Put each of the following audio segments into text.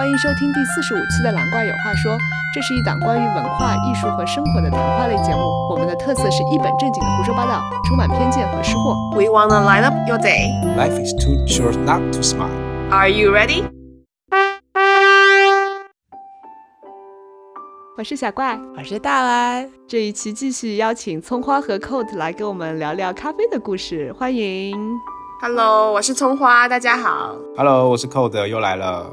欢迎收听第四十五期的《蓝怪有话说》，这是一档关于文化艺术和生活的谈话类节目。我们的特色是一本正经的胡说八道，充满偏见和失货。We wanna light up your day. Life is too short not to smile. Are you ready? 我是小怪，我是大蓝。这一期继续邀请葱花和 Coat 来跟我们聊聊咖啡的故事，欢迎。Hello，我是葱花，大家好。Hello，我是 Code，又来了。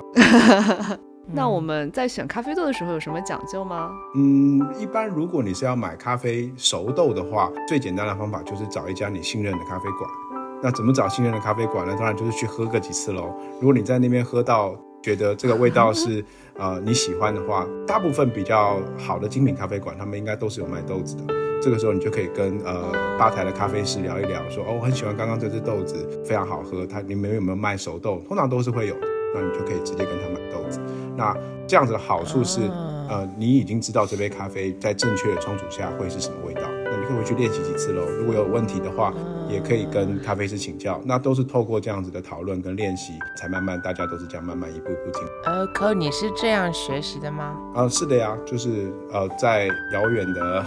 那我们在选咖啡豆的时候有什么讲究吗？嗯，一般如果你是要买咖啡熟豆的话，最简单的方法就是找一家你信任的咖啡馆。那怎么找信任的咖啡馆呢？当然就是去喝个几次喽。如果你在那边喝到觉得这个味道 是呃你喜欢的话，大部分比较好的精品咖啡馆，他们应该都是有卖豆子的。这个时候你就可以跟呃吧台的咖啡师聊一聊，说哦我很喜欢刚刚这只豆子，非常好喝，他你们有没有卖熟豆？通常都是会有的，那你就可以直接跟他买豆子。那这样子的好处是，呃，你已经知道这杯咖啡在正确的冲煮下会是什么味道，那你可以回去练习几次喽。如果有问题的话，也可以跟咖啡师请教。那都是透过这样子的讨论跟练习，才慢慢大家都是这样慢慢一步一步进。呃，可你是这样学习的吗？啊、是的呀，就是呃，在遥远的，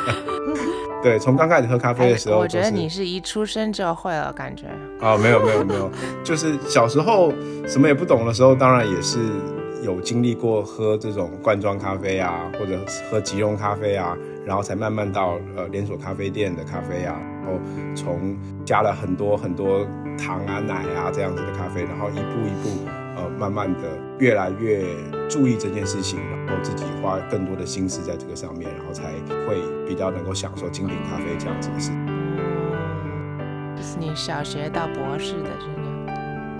对，从刚开始喝咖啡的时候、哎我就是，觉得你是一出生就会了，感觉。啊、没有没有没有，就是小时候什么也不懂的时候，当然也是有经历过喝这种罐装咖啡啊，或者喝即溶咖啡啊，然后才慢慢到呃连锁咖啡店的咖啡啊，然后从加了很多很多糖啊奶啊这样子的咖啡，然后一步一步呃慢慢的越来越注意这件事情，然后自己花更多的心思在这个上面，然后才会比较能够享受精品咖啡这样子的事。嗯，就是你小学到博士的这样。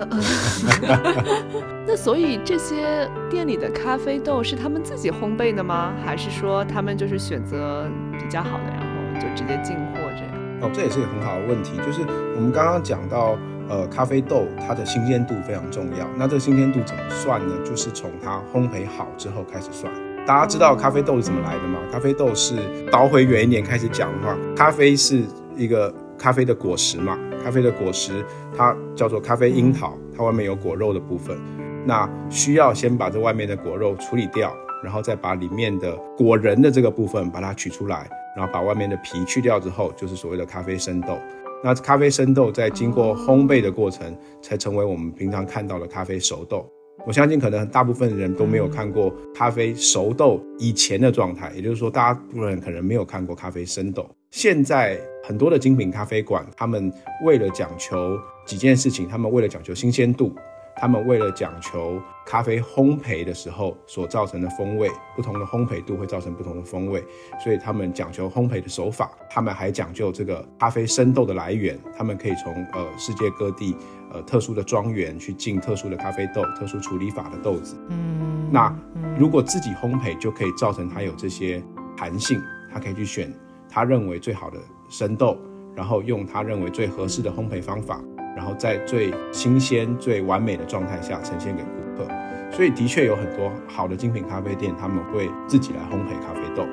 那所以这些店里的咖啡豆是他们自己烘焙的吗？还是说他们就是选择比较好的，然后就直接进货这样？哦，这也是个很好的问题，就是我们刚刚讲到，呃，咖啡豆它的新鲜度非常重要。那这个新鲜度怎么算呢？就是从它烘焙好之后开始算。大家知道咖啡豆是怎么来的吗？咖啡豆是倒回远一点开始讲的话，咖啡是一个咖啡的果实嘛，咖啡的果实它叫做咖啡樱桃，它外面有果肉的部分。那需要先把这外面的果肉处理掉，然后再把里面的果仁的这个部分把它取出来，然后把外面的皮去掉之后，就是所谓的咖啡生豆。那咖啡生豆在经过烘焙的过程，才成为我们平常看到的咖啡熟豆。我相信可能大部分人都没有看过咖啡熟豆以前的状态，也就是说，大家部分人可能没有看过咖啡生豆。现在很多的精品咖啡馆，他们为了讲求几件事情，他们为了讲求新鲜度，他们为了讲求咖啡烘焙的时候所造成的风味，不同的烘焙度会造成不同的风味，所以他们讲求烘焙的手法，他们还讲究这个咖啡生豆的来源，他们可以从呃世界各地呃特殊的庄园去进特殊的咖啡豆、特殊处理法的豆子。嗯，那如果自己烘焙，就可以造成它有这些弹性，他可以去选他认为最好的生豆，然后用他认为最合适的烘焙方法，然后在最新鲜、最完美的状态下呈现给顾客。所以的确有很多好的精品咖啡店，他们会自己来烘焙咖啡豆，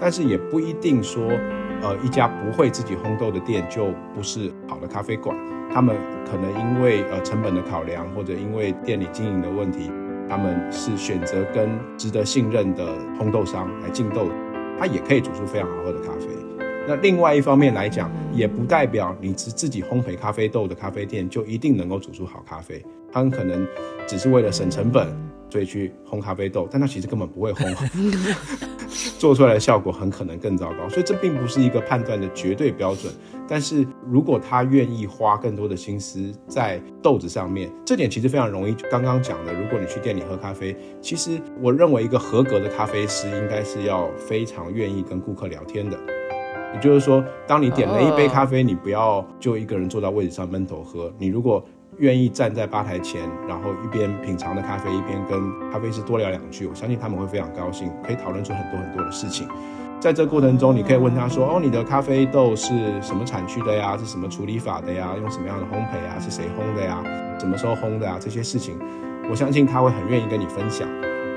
但是也不一定说，呃，一家不会自己烘豆的店就不是好的咖啡馆。他们可能因为呃成本的考量，或者因为店里经营的问题，他们是选择跟值得信任的烘豆商来进豆，它也可以煮出非常好喝的咖啡。那另外一方面来讲，也不代表你是自己烘焙咖啡豆的咖啡店就一定能够煮出好咖啡。他们可能只是为了省成本，所以去烘咖啡豆，但他其实根本不会烘，做出来的效果很可能更糟糕。所以这并不是一个判断的绝对标准。但是如果他愿意花更多的心思在豆子上面，这点其实非常容易。刚刚讲的，如果你去店里喝咖啡，其实我认为一个合格的咖啡师应该是要非常愿意跟顾客聊天的。也就是说，当你点了一杯咖啡，你不要就一个人坐到位置上闷头喝。你如果愿意站在吧台前，然后一边品尝的咖啡，一边跟咖啡师多聊两句，我相信他们会非常高兴，可以讨论出很多很多的事情。在这过程中，你可以问他说：“哦，你的咖啡豆是什么产区的呀？是什么处理法的呀？用什么样的烘焙啊？是谁烘的呀？什么时候烘的啊？这些事情，我相信他会很愿意跟你分享。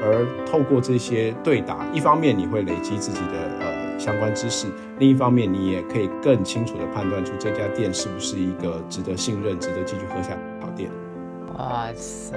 而透过这些对答，一方面你会累积自己的呃相关知识，另一方面你也可以更清楚的判断出这家店是不是一个值得信任、值得继续喝下去的好店。哇塞，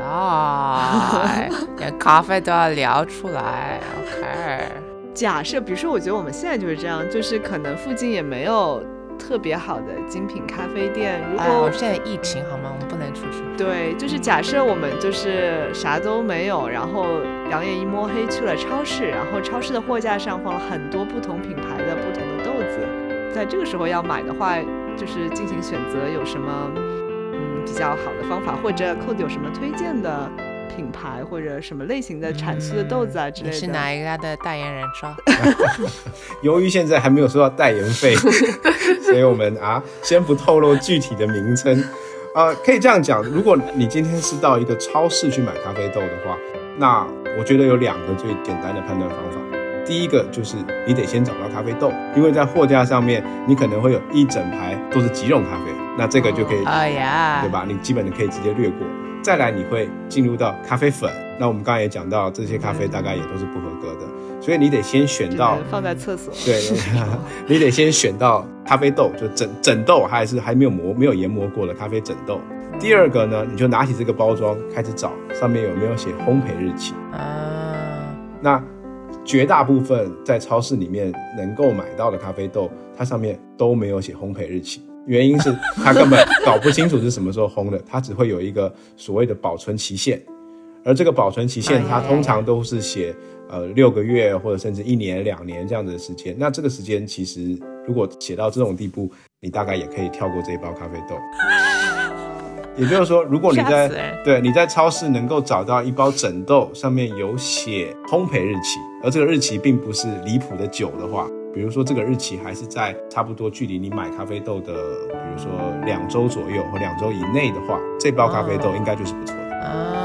连咖啡都要聊出来，OK。假设，比如说，我觉得我们现在就是这样，就是可能附近也没有特别好的精品咖啡店。如哎，果我现在疫情好吗？我们不能出去。对，就是假设我们就是啥都没有，然后两眼一摸黑去了超市，然后超市的货架上放了很多不同品牌的不同的豆子，在这个时候要买的话，就是进行选择有什么嗯比较好的方法，或者 Code 有什么推荐的品牌或者什么类型的产区的豆子啊之类的。你是哪一家的代言人说？由于现在还没有收到代言费，所以我们啊先不透露具体的名称。呃，可以这样讲，如果你今天是到一个超市去买咖啡豆的话，那我觉得有两个最简单的判断方法。第一个就是你得先找到咖啡豆，因为在货架上面你可能会有一整排都是即溶咖啡，那这个就可以哎呀，对？吧？你基本的可以直接略过。再来，你会进入到咖啡粉。那我们刚才也讲到，这些咖啡大概也都是不合格的，所以你得先选到放在厕所。对，你得先选到咖啡豆，就整整豆还是还没有磨、没有研磨过的咖啡整豆。第二个呢，你就拿起这个包装开始找，上面有没有写烘焙日期。啊，那绝大部分在超市里面能够买到的咖啡豆，它上面都没有写烘焙日期。原因是他根本搞不清楚是什么时候烘的，他只会有一个所谓的保存期限，而这个保存期限哎呀它通常都是写呃六个月或者甚至一年、两年这样子的时间。那这个时间其实如果写到这种地步，你大概也可以跳过这一包咖啡豆。也就是说，如果你在对你在超市能够找到一包整豆，上面有写烘焙日期，而这个日期并不是离谱的久的话，比如说这个日期还是在差不多距离你买咖啡豆的，比如说两周左右或两周以内的话，这包咖啡豆应该就是不错的。啊，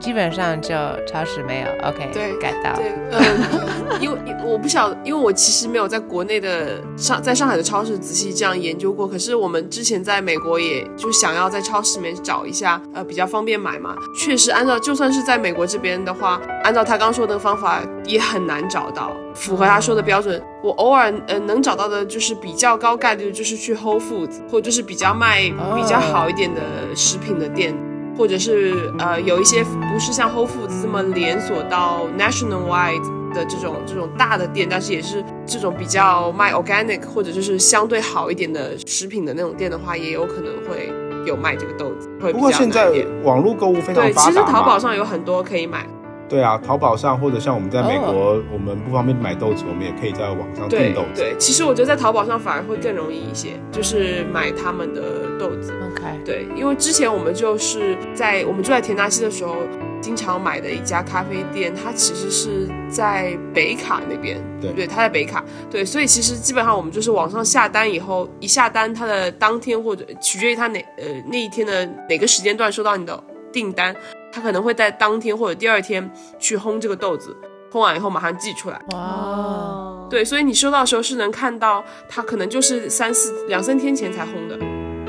基本上就超市没有，OK，对改到，对，嗯，因为我不晓得，因为我其实没有在国内的上在上海的超市仔细这样研究过。可是我们之前在美国，也就想要在超市里面找一下，呃，比较方便买嘛。确实，按照就算是在美国这边的话，按照他刚说的方法，也很难找到符合他说的标准。我偶尔呃能找到的就是比较高概率的就是去 Whole Foods，或者就是比较卖比较好一点的食品的店。或者是呃有一些不是像 Whole Foods 这么连锁到 national wide 的这种这种大的店，但是也是这种比较卖 organic 或者就是相对好一点的食品的那种店的话，也有可能会有卖这个豆子，会不过现在网络购物非常对，发达嘛。其实淘宝上有很多可以买，对啊，淘宝上或者像我们在美哦国，我们不方便买豆子，我们也可以在网上订豆子。对，其实我觉得在淘宝上反而会更容易一些，就是买他们的豆子。，OK，对，因为之前我们就是在我们住在田纳西的时候，经常买的一家咖啡店，它其实是在北卡那边。对对，它在北卡。对，所以其实基本上我们就是网上下单以后，一下单它的当天或者取决于它哪呃那一天的哪个时间段收到你的订单，它可能会在当天或者第二天去烘这个豆子，烘完以后马上寄出来。哇，对，所以你收到的时候是能看到它可能就是三四两三天前才烘的，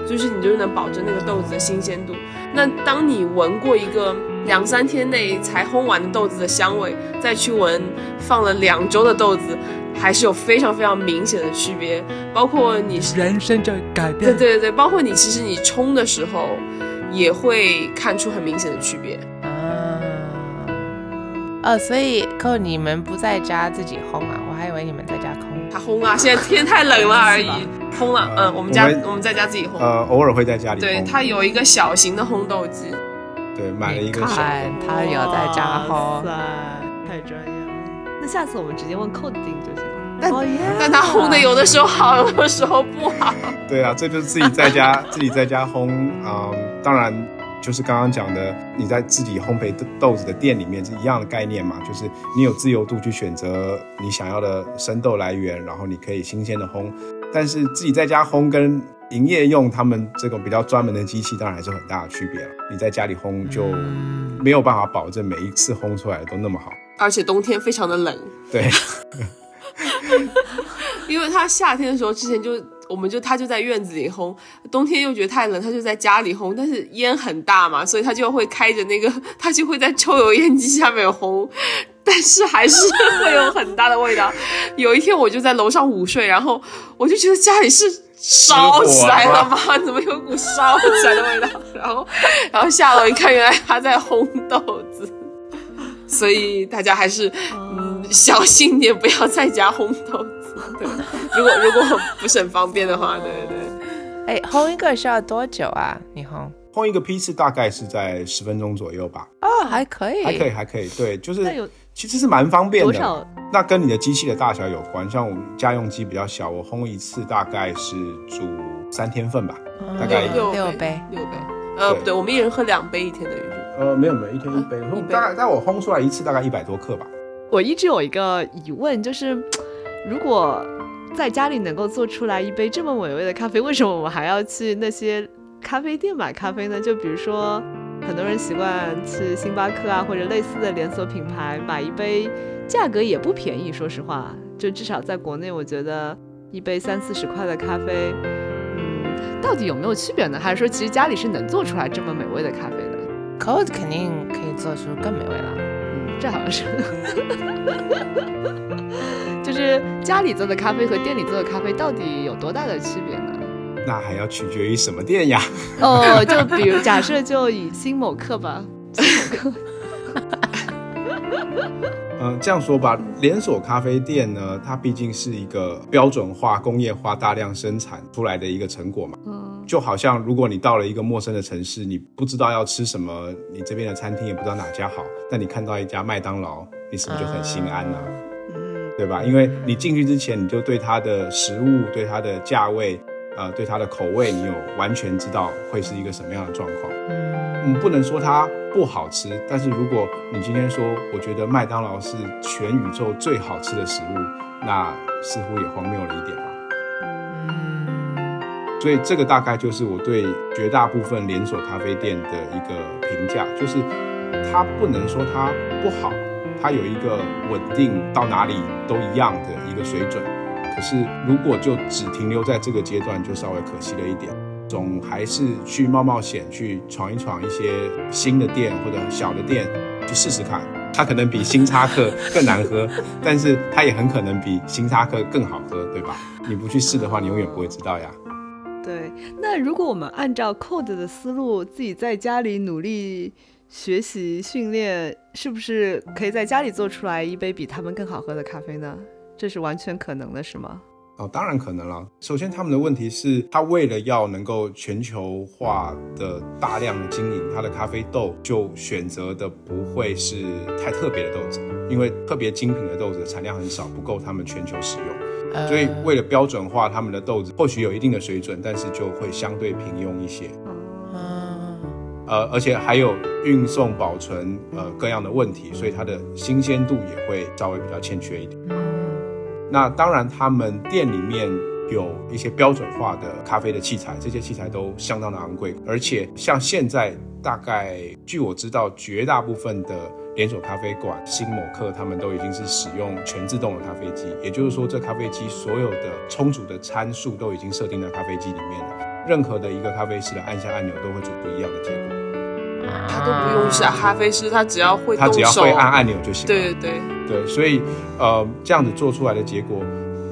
就是你就能保证那个豆子的新鲜度。那当你闻过一个两三天内才烘完的豆子的香味，再去闻放了两周的豆子，还是有非常非常明显的区别。包括你是人生就改变对对对，包括你其实你冲的时候也会看出很明显的区别。啊，哦，所以扣你们不在家自己烘啊？我还以为你们在家烘。他烘啊，现在天太冷了而已，烘了。嗯，我们家我们我们在家自己烘。呃，偶尔会在家里对，烘它有一个小型的烘豆机，对买了一个小看他有在家烘，哇塞，太专业了。那下次我们直接问 Code 订就行了。但但它烘的有的时候好，有的时候不好。对啊，这就是自己在家 自己在家烘啊、当然就是刚刚讲的，你在自己烘焙豆豆子的店里面是一样的概念嘛，就是你有自由度去选择你想要的生豆来源，然后你可以新鲜的烘。但是自己在家烘跟营业用他们这种比较专门的机器，当然还是很大的区别了。你在家里烘就嗯没有办法保证每一次烘出来的都那么好。而且冬天非常的冷，对，因为他夏天的时候之前就我们就他就在院子里烘，冬天又觉得太冷，他就在家里烘，但是烟很大嘛，所以他就会开着那个，他就会在抽油烟机下面烘。但但是还是 会有很大的味道。有一天我就在楼上午睡，然后我就觉得家里是烧起来了吗？怎么有股烧起来的味道？然后，然后下楼一看，原来他在烘豆子。所以大家还是嗯小心点，不要在家烘豆子。对，如果如果不是很方便的话，对对。哎，烘一个需要多久啊？你烘？烘一个批次大概是在十分钟左右吧。哦，还可以，还可以，还可以。对，就是其实是蛮方便的。那跟你的机器的大小有关，像我家用机比较小，我烘一次大概是煮三天份吧，大概六六杯，六杯。呃，不对，我们一人喝两杯一天的于是。呃，没有没有，一天一杯。大概在我烘出来一次大概一百多克吧。我一直有一个疑问，就是如果在家里能够做出来一杯这么美味的咖啡，为什么我们还要去那些咖啡店买咖啡呢？就比如说，很多人习惯去星巴克啊，或者类似的连锁品牌买一杯，价格也不便宜。说实话，就至少在国内，我觉得一杯三四十块的咖啡，嗯，到底有没有区别呢？还是说其实家里是能做出来这么美味的咖啡的？Cold 肯定可以做出更美味了。嗯，这好像是。就是家里做的咖啡和店里做的咖啡到底有多大的区别呢？那还要取决于什么店呀？哦，就比如假设就以新某客吧，新某客。嗯，这样说吧，连锁咖啡店呢，它毕竟是一个标准化、工业化、大量生产出来的一个成果嘛。嗯，就好像如果你到了一个陌生的城市，你不知道要吃什么，你这边的餐厅也不知道哪家好，但你看到一家麦当劳，你是不是就很心安呢？嗯，对吧？因为你进去之前，你就对它的食物、对它的价位、呃，对它的口味，你有完全知道会是一个什么样的状况。嗯，不能说它。不好吃，但是如果你今天说，我觉得麦当劳是全宇宙最好吃的食物，那似乎也荒谬了一点吧。嗯，所以这个大概就是我对绝大部分连锁咖啡店的一个评价，就是它不能说它不好，它有一个稳定到哪里都一样的一个水准，可是如果就只停留在这个阶段，就稍微可惜了一点。总还是去冒冒险，去闯一闯一些新的店或者小的店，去试试看。它可能比星巴克更难喝，但是它也很可能比星巴克更好喝，对吧？你不去试的话，你永远不会知道呀。对，那如果我们按照 Code 的思路，自己在家里努力学习训练，是不是可以在家里做出来一杯比他们更好喝的咖啡呢？这是完全可能的，是吗？哦，当然可能了。首先，他们的问题是，他为了要能够全球化的大量的经营，他的咖啡豆就选择的不会是太特别的豆子，因为特别精品的豆子产量很少，不够他们全球使用。所以，为了标准化他们的豆子，或许有一定的水准，但是就会相对平庸一些。嗯，呃，而且还有运送、保存，呃，各样的问题，所以它的新鲜度也会稍微比较欠缺一点。那当然，他们店里面有一些标准化的咖啡的器材，这些器材都相当的昂贵。而且像现在，大概据我知道，绝大部分的连锁咖啡馆、星某客，他们都已经是使用全自动的咖啡机。也就是说，这咖啡机所有的充足的参数都已经设定在咖啡机里面了。任何的一个咖啡师的按下按钮，都会煮不一样的结果。他都不用是咖啡师，他只要会他只要会按按钮就行。对对对。对，所以，呃，这样子做出来的结果，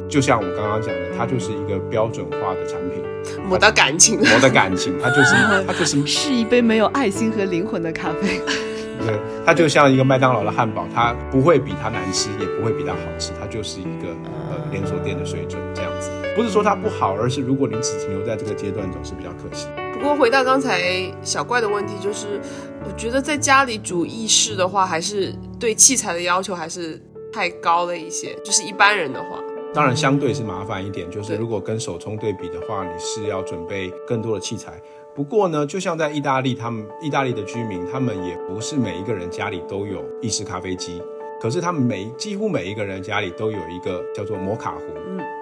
就像我刚刚讲的，它就是一个标准化的产品，磨的感情，磨的感情，它就是，它就是 是一杯没有爱心和灵魂的咖啡。对，它就像一个麦当劳的汉堡，它不会比它难吃，也不会比它好吃，它就是一个呃连锁店的水准这样子。不是说它不好，而是如果你只停留在这个阶段，总是比较可惜。不过回到刚才小怪的问题，就是我觉得在家里煮意式的话，还是对器材的要求还是太高了一些。就是一般人的话，当然相对是麻烦一点。就是如果跟手冲对比的话，你是要准备更多的器材。不过呢，就像在意大利，他们意大利的居民，他们也不是每一个人家里都有意式咖啡机，可是他们每几乎每一个人家里都有一个叫做摩卡壶，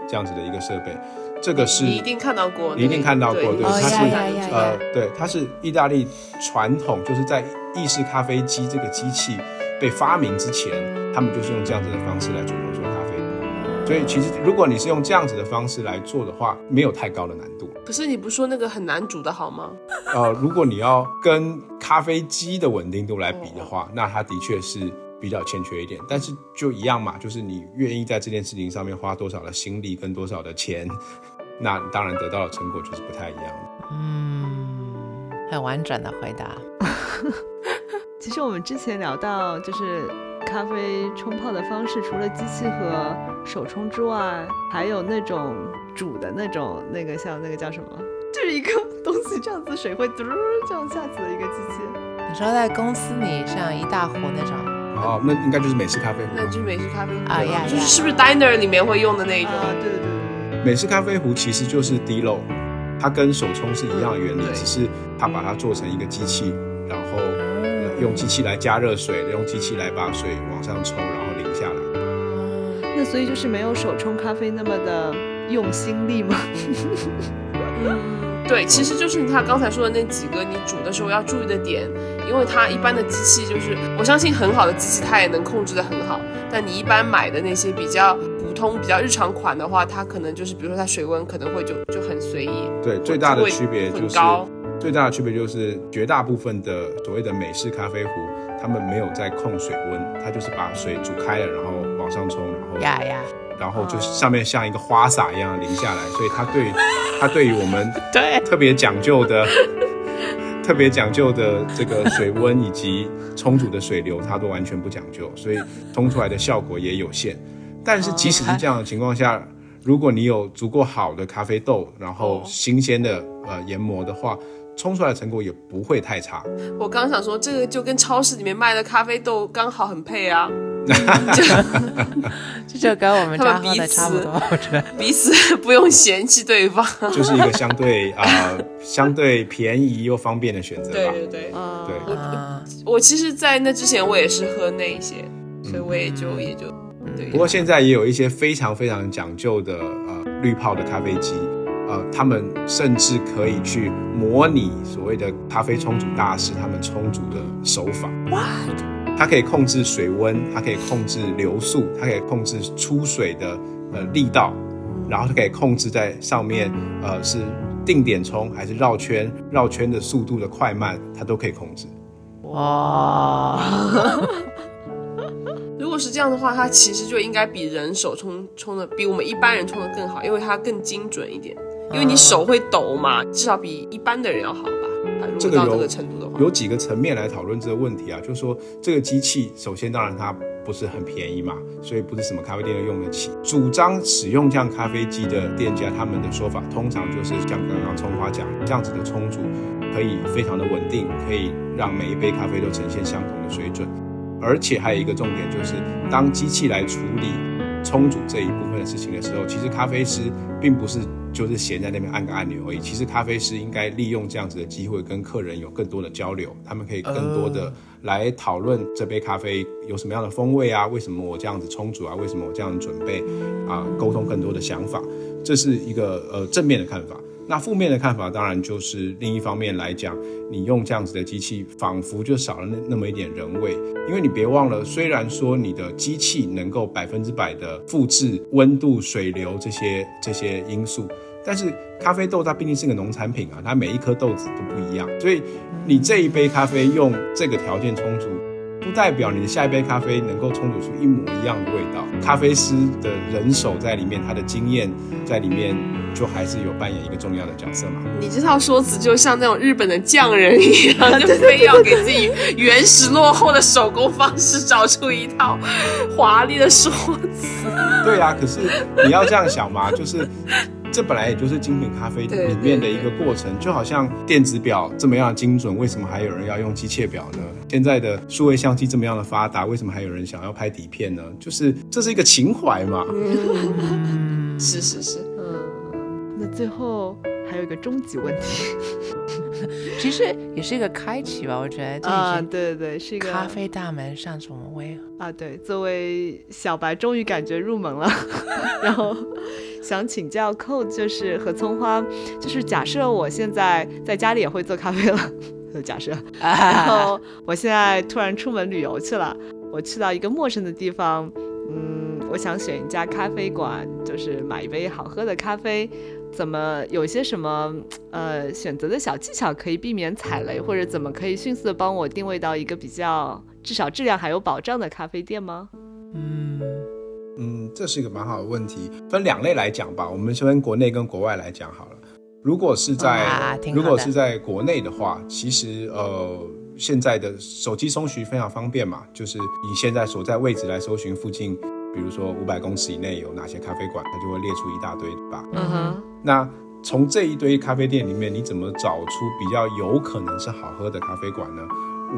这样子的一个设备。这个是你一定看到过，你一定看到过，对，它是呃，对，它是意大利传统，就是在意式咖啡机这个机器被发明之前，他们就是用这样子的方式来煮浓缩咖啡。所以其实如果你是用这样子的方式来做的话，没有太高的难度。可是你不说那个很难煮的好吗？呃，如果你要跟咖啡机的稳定度来比的话，那它的确是比较欠缺一点。但是就一样嘛，就是你愿意在这件事情上面花多少的心力跟多少的钱，那当然得到的成果就是不太一样的。嗯，很婉转的回答。其实我们之前聊到，就是咖啡冲泡的方式，除了机器和手冲之外，还有那种煮的那种，那个像那个叫什么，就是一个 东西这样子，水会嘟这样下去的一个机器。你说在公司里像一大壶那种，哦，那应该就是美式咖啡。那就是美式咖啡壶啊呀呀就是是不是 diner 里面会用的那一种？啊，对对对对美式咖啡壶其实就是滴漏，它跟手冲是一样的原理，只是它把它做成一个机器，然后呃用机器来加热水，用机器来把水往上冲，然后淋下来。那所以就是没有手冲咖啡那么的用心力吗？嗯，对，其实就是他刚才说的那几个你煮的时候要注意的点，因为它一般的机器就是，我相信很好的机器它也能控制的很好，但你一般买的那些比较普通、比较日常款的话，它可能就是，比如说它水温可能会就就很随意，对，最大的区别就是最大的区别就是绝大部分的所谓的美式咖啡壶，他们没有在控水温，它就是把水煮开了，然后往上冲，然后呀呀，然后就是上面像一个花洒一样淋下来，所以它对它对于我们 对，特别讲究的、特别讲究的这个水温以及充足的水流，它都完全不讲究，所以冲出来的效果也有限。但是即使是这样的情况下，如果你有足够好的咖啡豆，然后新鲜的呃研磨的话，冲出来的成果也不会太差。我刚想说，这个就跟超市里面卖的咖啡豆刚好很配啊，这就跟我们 他们彼此差不多，我觉得。彼此不用嫌弃对方。就是一个相对啊、呃相对便宜又方便的选择吧。对对对，啊，对我，我其实，在那之前我也是喝那一些，所以我也就也就对。不过现在也有一些非常非常讲究的呃滤泡的咖啡机，呃，他们甚至可以去模拟所谓的咖啡冲煮大师他们冲煮的手法。What？它可以控制水温，它可以控制流速，它可以控制出水的呃力道，然后它可以控制在上面呃是定点冲还是绕圈，绕圈的速度的快慢，它都可以控制。哇，如果是这样的话，它其实就应该比人手冲冲的比我们一般人冲的更好，因为它更精准一点。因为你手会抖嘛，至少比一般的人要好吧？到这个程度的话，有几个层面来讨论这个问题啊，就是说这个机器，首先当然它不是很便宜嘛，所以不是什么咖啡店都用得起。主张使用这样咖啡机的店家，他们的说法通常就是像刚刚葱花讲，这样子的冲煮可以非常的稳定，可以让每一杯咖啡都呈现相同的水准。而且还有一个重点就是，当机器来处理冲煮这一部分的事情的时候，其实咖啡师并不是就是闲在那边按个按钮而已。其实咖啡师应该利用这样子的机会，跟客人有更多的交流，他们可以更多的来讨论这杯咖啡有什么样的风味啊，为什么我这样子冲煮啊，为什么我这样准备啊，沟通更多的想法，这是一个呃正面的看法。那负面的看法当然就是另一方面来讲，你用这样子的机器，仿佛就少了那那么一点人味。因为你别忘了，虽然说你的机器能够百分之百的复制温度、水流这些这些因素，但是咖啡豆它毕竟是个农产品啊，它每一颗豆子都不一样，所以你这一杯咖啡用这个条件充足，不代表你的下一杯咖啡能够冲煮出一模一样的味道。咖啡师的人手在里面，他的经验在里面，就还是有扮演一个重要的角色嘛。你这套说辞就像那种日本的匠人一样，就非要给自己原始落后的手工方式找出一套华丽的说辞。对啊，可是你要这样想嘛，就是这本来也就是精品咖啡对里面的一个过程，就好像电子表这么样精准，为什么还有人要用机械表呢？现在的数位相机这么样的发达，为什么还有人想要拍底片呢？就是这是一个情怀嘛。是是是，嗯，那最后还有一个终极问题。其实也是一个开启吧，我觉得啊，对对对，是一个咖啡大门上什么威？啊，对，作为小白终于感觉入门了，然后想请教 Code，就是和葱花，就是假设我现在在家里也会做咖啡了，假设，然后我现在突然出门旅游去了，我去到一个陌生的地方，嗯，我想选一家咖啡馆，就是买一杯好喝的咖啡，怎么有些什么呃选择的小技巧可以避免踩雷，或者怎么可以迅速的帮我定位到一个比较至少质量还有保障的咖啡店吗？嗯，嗯，这是一个蛮好的问题，分两类来讲吧。我们先分国内跟国外来讲好了。如果是在、如果是在国内的话，其实呃现在的手机搜寻非常方便嘛，就是以现在所在位置来搜寻附近，比如说五百公尺以内有哪些咖啡馆，它就会列出一大堆，对吧？嗯哼，那从这一堆咖啡店里面，你怎么找出比较有可能是好喝的咖啡馆呢？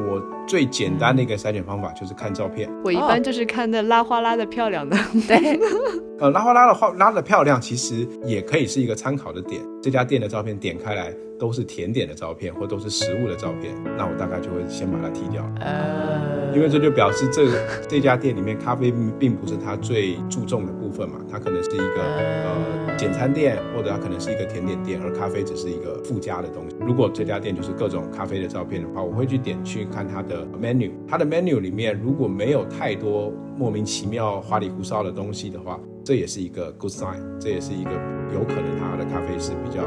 我最简单的一个筛选方法就是看照片。我一般就是看那拉花拉的漂亮的，对，呃，拉花拉的话拉的漂亮，其实也可以是一个参考的点。这家店的照片点开来都是甜点的照片，或都是食物的照片，那我大概就会先把它踢掉了，呃，因为这就表示这这家店里面咖啡并不是它最注重的部分嘛，它可能是一个呃简餐店，或者它可能是一个甜点店，而咖啡只是一个附加的东西。如果这家店就是各种咖啡的照片的话，我会去点去看它的 menu，它的 menu 里面如果没有太多莫名其妙花里胡哨的东西的话，这也是一个 good sign，这也是一个有可能它的咖啡是比较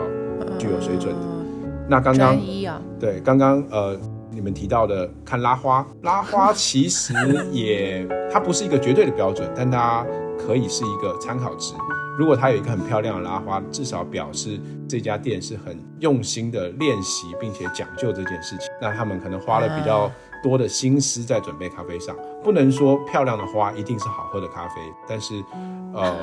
具有水准的。那刚刚啊，对，刚刚呃，你们提到的看拉花，拉花其实也它不是一个绝对的标准，但它可以是一个参考值。如果它有一个很漂亮的拉花，至少表示这家店是很用心的练习并且讲究这件事情。那他们可能花了比较多的心思在准备咖啡上。不能说漂亮的花一定是好喝的咖啡，但是呃，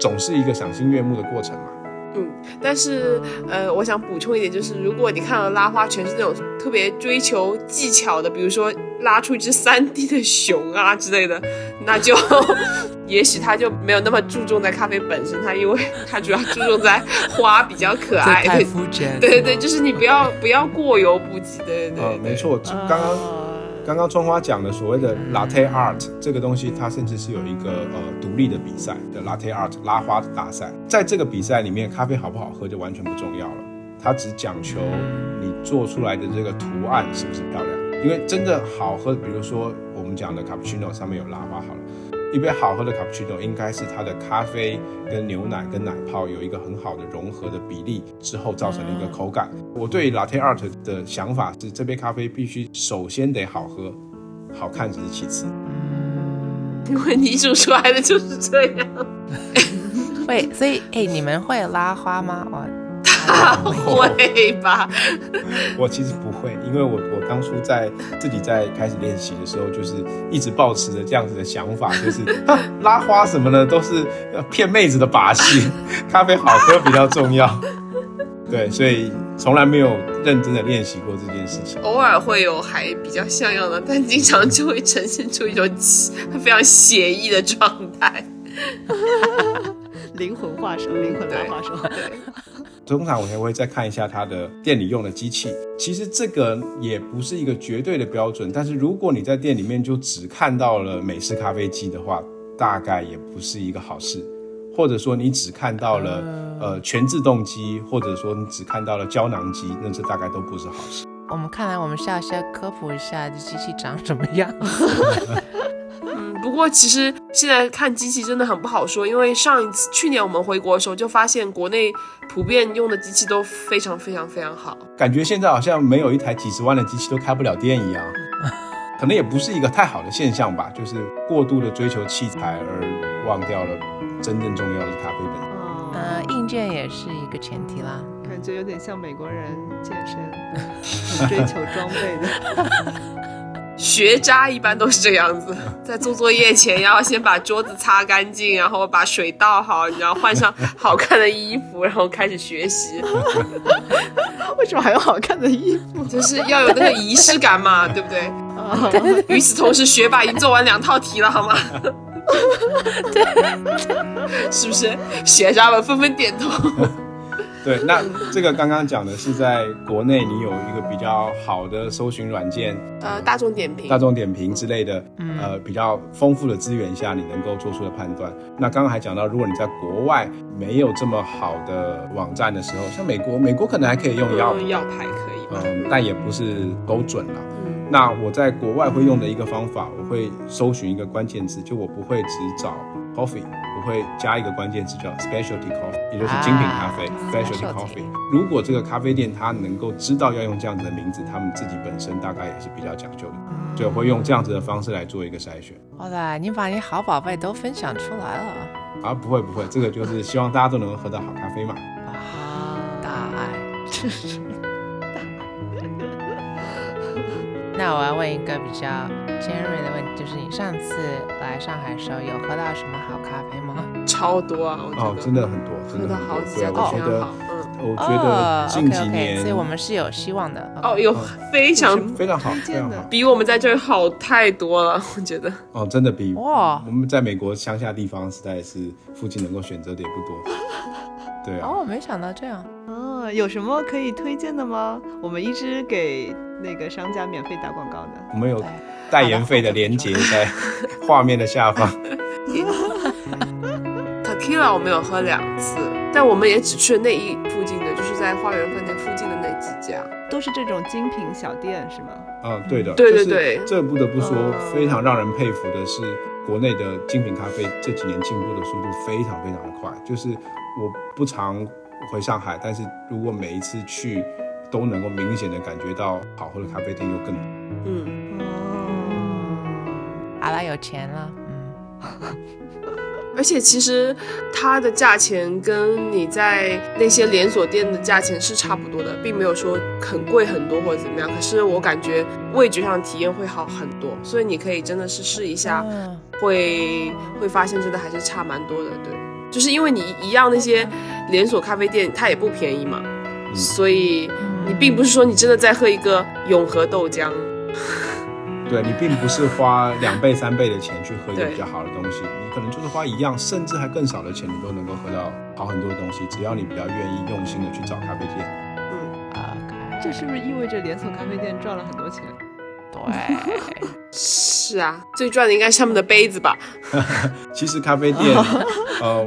总是一个赏心悦目的过程嘛。嗯，但是呃，我想补充一点，就是如果你看到拉花全是那种特别追求技巧的，比如说拉出一只三 D 的熊啊之类的，那就 也许他就没有那么注重在咖啡本身，他因为他主要注重在花比较可爱。太对肤浅。对对对，就是你不要不要过犹不及。对对对呃，没错，刚刚。啊刚刚春花讲的所谓的 latte art 这个东西，它甚至是有一个呃独立的比赛的 latte art 拉花的大赛。在这个比赛里面，咖啡好不好喝就完全不重要了，它只讲求你做出来的这个图案是不是漂亮。因为真的好喝，比如说我们讲的 cappuccino 上面有拉花好了，一杯好喝的 cappuccino 应该是它的咖啡跟牛奶跟奶泡有一个很好的融合的比例之后造成的一个口感。我对 latte art 的想法是，这杯咖啡必须首先得好喝，好看只是其次。因为你煮出来的就是这样。会，所以哎，你们会拉花吗？哇，会吧？我其实不会，因为我我当初在自己在开始练习的时候，就是一直保持着这样子的想法，就是、啊、拉花什么的都是呃骗妹子的把戏，咖啡好喝比较重要。对，所以从来没有认真的练习过这件事情。偶尔会有还比较像样的，但经常就会呈现出一种非常写意的状态。灵魂画手，灵魂拉花手。通常我还会再看一下它的店里用的机器。其实这个也不是一个绝对的标准，但是如果你在店里面就只看到了美式咖啡机的话，大概也不是一个好事。或者说你只看到了呃全自动机，或者说你只看到了胶囊机，那这大概都不是好事。我们看来我们需要先科普一下这机器长什么样。嗯，不过其实现在看机器真的很不好说，因为上一次去年我们回国的时候就发现国内普遍用的机器都非常非常非常好。感觉现在好像没有一台几十万的机器都开不了店一样，可能也不是一个太好的现象吧，就是过度的追求器材而忘掉了真正重要的是咖啡本身。哦，呃，硬件也是一个前提啦。感觉有点像美国人健身，很 追求装备的。学渣一般都是这样子，在做作业前要先把桌子擦干净，然后把水倒好，然后换上好看的衣服，然后开始学习，为什么还有好看的衣服？就是要有那个仪式感嘛，对不对？啊，与此同时，学霸已经做完两套题了，好吗？对是不是？学渣们纷纷点头。对，那这个刚刚讲的是在国内你有一个比较好的搜寻软件，呃，大众点评大，众点评之类的，呃，比较丰富的资源下，你能够做出的判断。那刚刚还讲到，如果你在国外没有这么好的网站的时候，像美国，美国可能还可以用用药牌可以吧？嗯，但也不是都准了。嗯那我在国外会用的一个方法，我会搜寻一个关键字，就我不会只找 coffee，我会加一个关键词叫 specialty coffee，也就是精品咖啡、啊 specialty coffee。如果这个咖啡店它能够知道要用这样子的名字，他们自己本身大概也是比较讲究的，就会用这样子的方式来做一个筛选。哇塞，你把你好宝贝都分享出来了啊，不会不会，这个就是希望大家都能够喝到好咖啡嘛。啊！大爱。那我要问一个比较尖锐的问题，就是你上次来上海的时候有喝到什么好咖啡吗？超多啊，我觉得。哦，真的很多，真喝的好几家都我觉得非常好，，嗯。我觉得近几年所以我们是有希望的。哦，有非常非常好，推荐的非常好。比我们在这儿好太多了，我觉得。哦，真的比哇我们在美国乡下地方实在是附近能够选择的也不多。对啊，哦，没想到这样。哦，有什么可以推荐的吗？我们一直给那个商家免费打广告的。我们有对，代言费的连接在画面的下方。Tequila 我们有喝两次，但我们也只去了那一附近的，就是在花园饭店附近的那几家。都是这种精品小店是吗？嗯，对的，对对对这不得不说嗯，非常让人佩服的是，国内的精品咖啡这几年进步的速度非常非常的快。就是我不常回上海，但是如果每一次去，都能够明显的感觉到好喝的咖啡店又更多。嗯，哦，阿拉有钱了，嗯，而且其实它的价钱跟你在那些连锁店的价钱是差不多的，并没有说很贵很多或者怎么样。可是我感觉味觉上体验会好很多，所以你可以真的是试一下，嗯会会发现真的还是差蛮多的。对，就是因为你一样那些连锁咖啡店它也不便宜嘛，所以你并不是说你真的在喝一个永和豆浆。对你并不是花两倍三倍的钱去喝一个比较好的东西，你可能就是花一样，甚至还更少的钱，你都能够喝到好很多的东西。只要你比较愿意用心的去找咖啡店。嗯，，OK，这是不是意味着连锁咖啡店赚了很多钱？对，是啊，最赚的应该是他们的杯子吧？其实咖啡店，呃，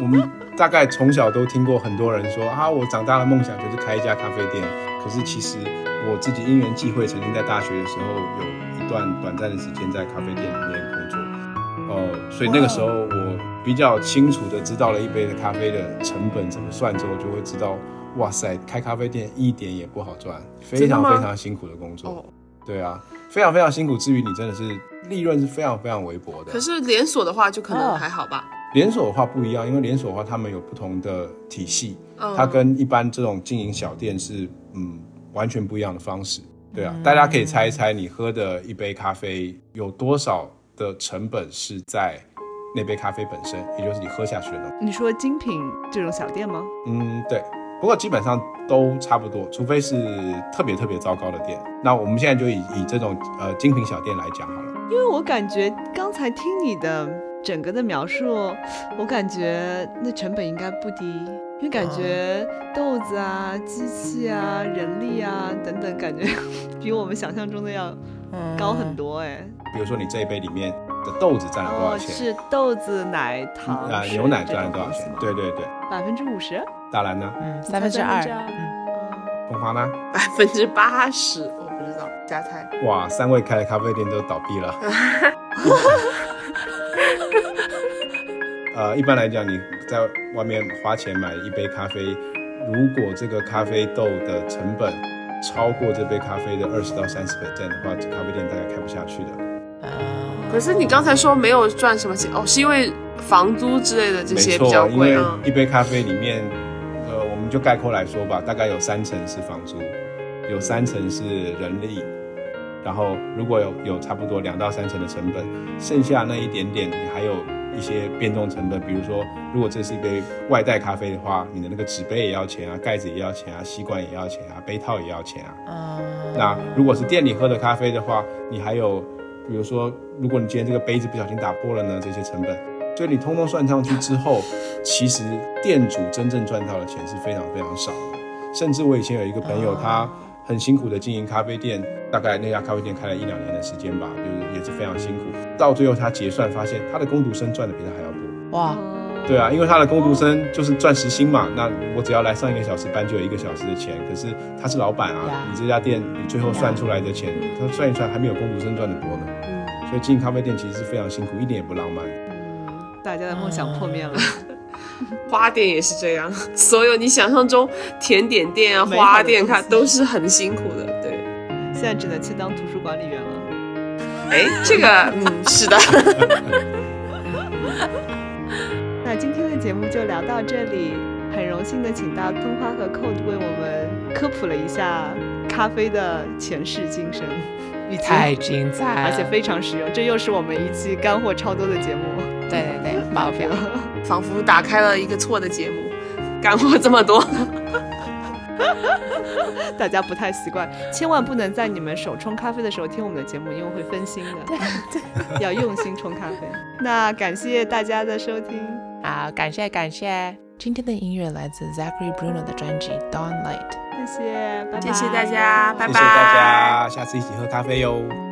我们大概从小都听过很多人说啊，我长大的梦想就是开一家咖啡店。可是其实我自己因缘际会，曾经在大学的时候有一段短暂的时间在咖啡店里面工作，呃，所以那个时候我比较清楚的知道了一杯的咖啡的成本怎么算之后，就会知道，哇塞，开咖啡店一点也不好赚，非常非常辛苦的工作。哦，对啊，非常非常辛苦之余，你真的是利润是非常非常微薄的。可是连锁的话就可能哦还好吧。连锁的话不一样，因为连锁的话，他们有不同的体系，嗯，它跟一般这种经营小店是嗯完全不一样的方式。对啊，大家可以猜一猜，你喝的一杯咖啡有多少的成本是在那杯咖啡本身，也就是你喝下去的。你说精品这种小店吗？嗯，对。不过基本上都差不多，除非是特别特别糟糕的店。那我们现在就以以这种呃精品小店来讲好了。因为我感觉刚才听你的整个的描述，我感觉那成本应该不低，因为感觉豆子啊、机器啊、人力啊等等，感觉 比我们想象中的要嗯高很多哎。比如说你这一杯里面的豆子占了多少哦，钱？是豆子、奶、糖啊，牛奶这占了多少钱？对对对，百分之五十。大蓝呢？嗯，三分之二，三分之二嗯，红花呢？百分之八十，我不知道，加菜。哇，三位开的咖啡店都倒闭了。呃，一般来讲，你在外面花钱买一杯咖啡，如果这个咖啡豆的成本超过这杯咖啡的二十到三十 percent 的话，这咖啡店大概开不下去的。嗯可是你刚才说没有赚什么钱哦，是因为房租之类的这些比较错，因为贵啊。一杯咖啡里面，呃，我们就概括来说吧，大概有三成是房租，有三成是人力，然后如果有有差不多两到三成的成本，剩下那一点点，你还有一些变动成本，比如说，如果这是一杯外带咖啡的话，你的那个纸杯也要钱啊，盖子也要钱啊，吸管也要钱啊，杯套也要钱啊。嗯，那如果是店里喝的咖啡的话，你还有，比如说，如果你今天这个杯子不小心打破了呢，这些成本，所以你通通算上去之后，其实店主真正赚到的钱是非常非常少的。甚至我以前有一个朋友，哦他很辛苦的经营咖啡店，大概那家咖啡店开了一两年的时间吧，就是也是非常辛苦。到最后他结算发现，他的工读生赚的比他还要多。哇，哦对啊，因为他的工读生就是赚时薪嘛，那我只要来上一个小时班就有一个小时的钱。可是他是老板啊你这家店你最后算出来的钱，他算一算还没有工读生赚的多呢。嗯，所以经营咖啡店其实是非常辛苦，一点也不浪漫。嗯，大家的梦想破灭了。花店也是这样，所有你想象中甜点店啊、花店，东西它都是很辛苦的。对，现在只能去当图书管理员了。哎，这个，嗯，是的。那今天的节目就聊到这里，很荣幸的请到通花和 Code 为我们科普了一下咖啡的前世今生，太精彩了，而且非常实用，这又是我们一期干货超多的节目。对对对，爆表。仿佛打开了一个错的节目，干货这么多。大家不太习惯，千万不能在你们手冲咖啡的时候听我们的节目，因为会分心的。要用心冲咖啡。那感谢大家的收听，好，感谢感谢。今天的音乐来自 Zachary Bruno 的专辑《Dawn Light》。谢谢，拜拜，谢谢大家，拜拜。谢谢大家，下次一起喝咖啡哟。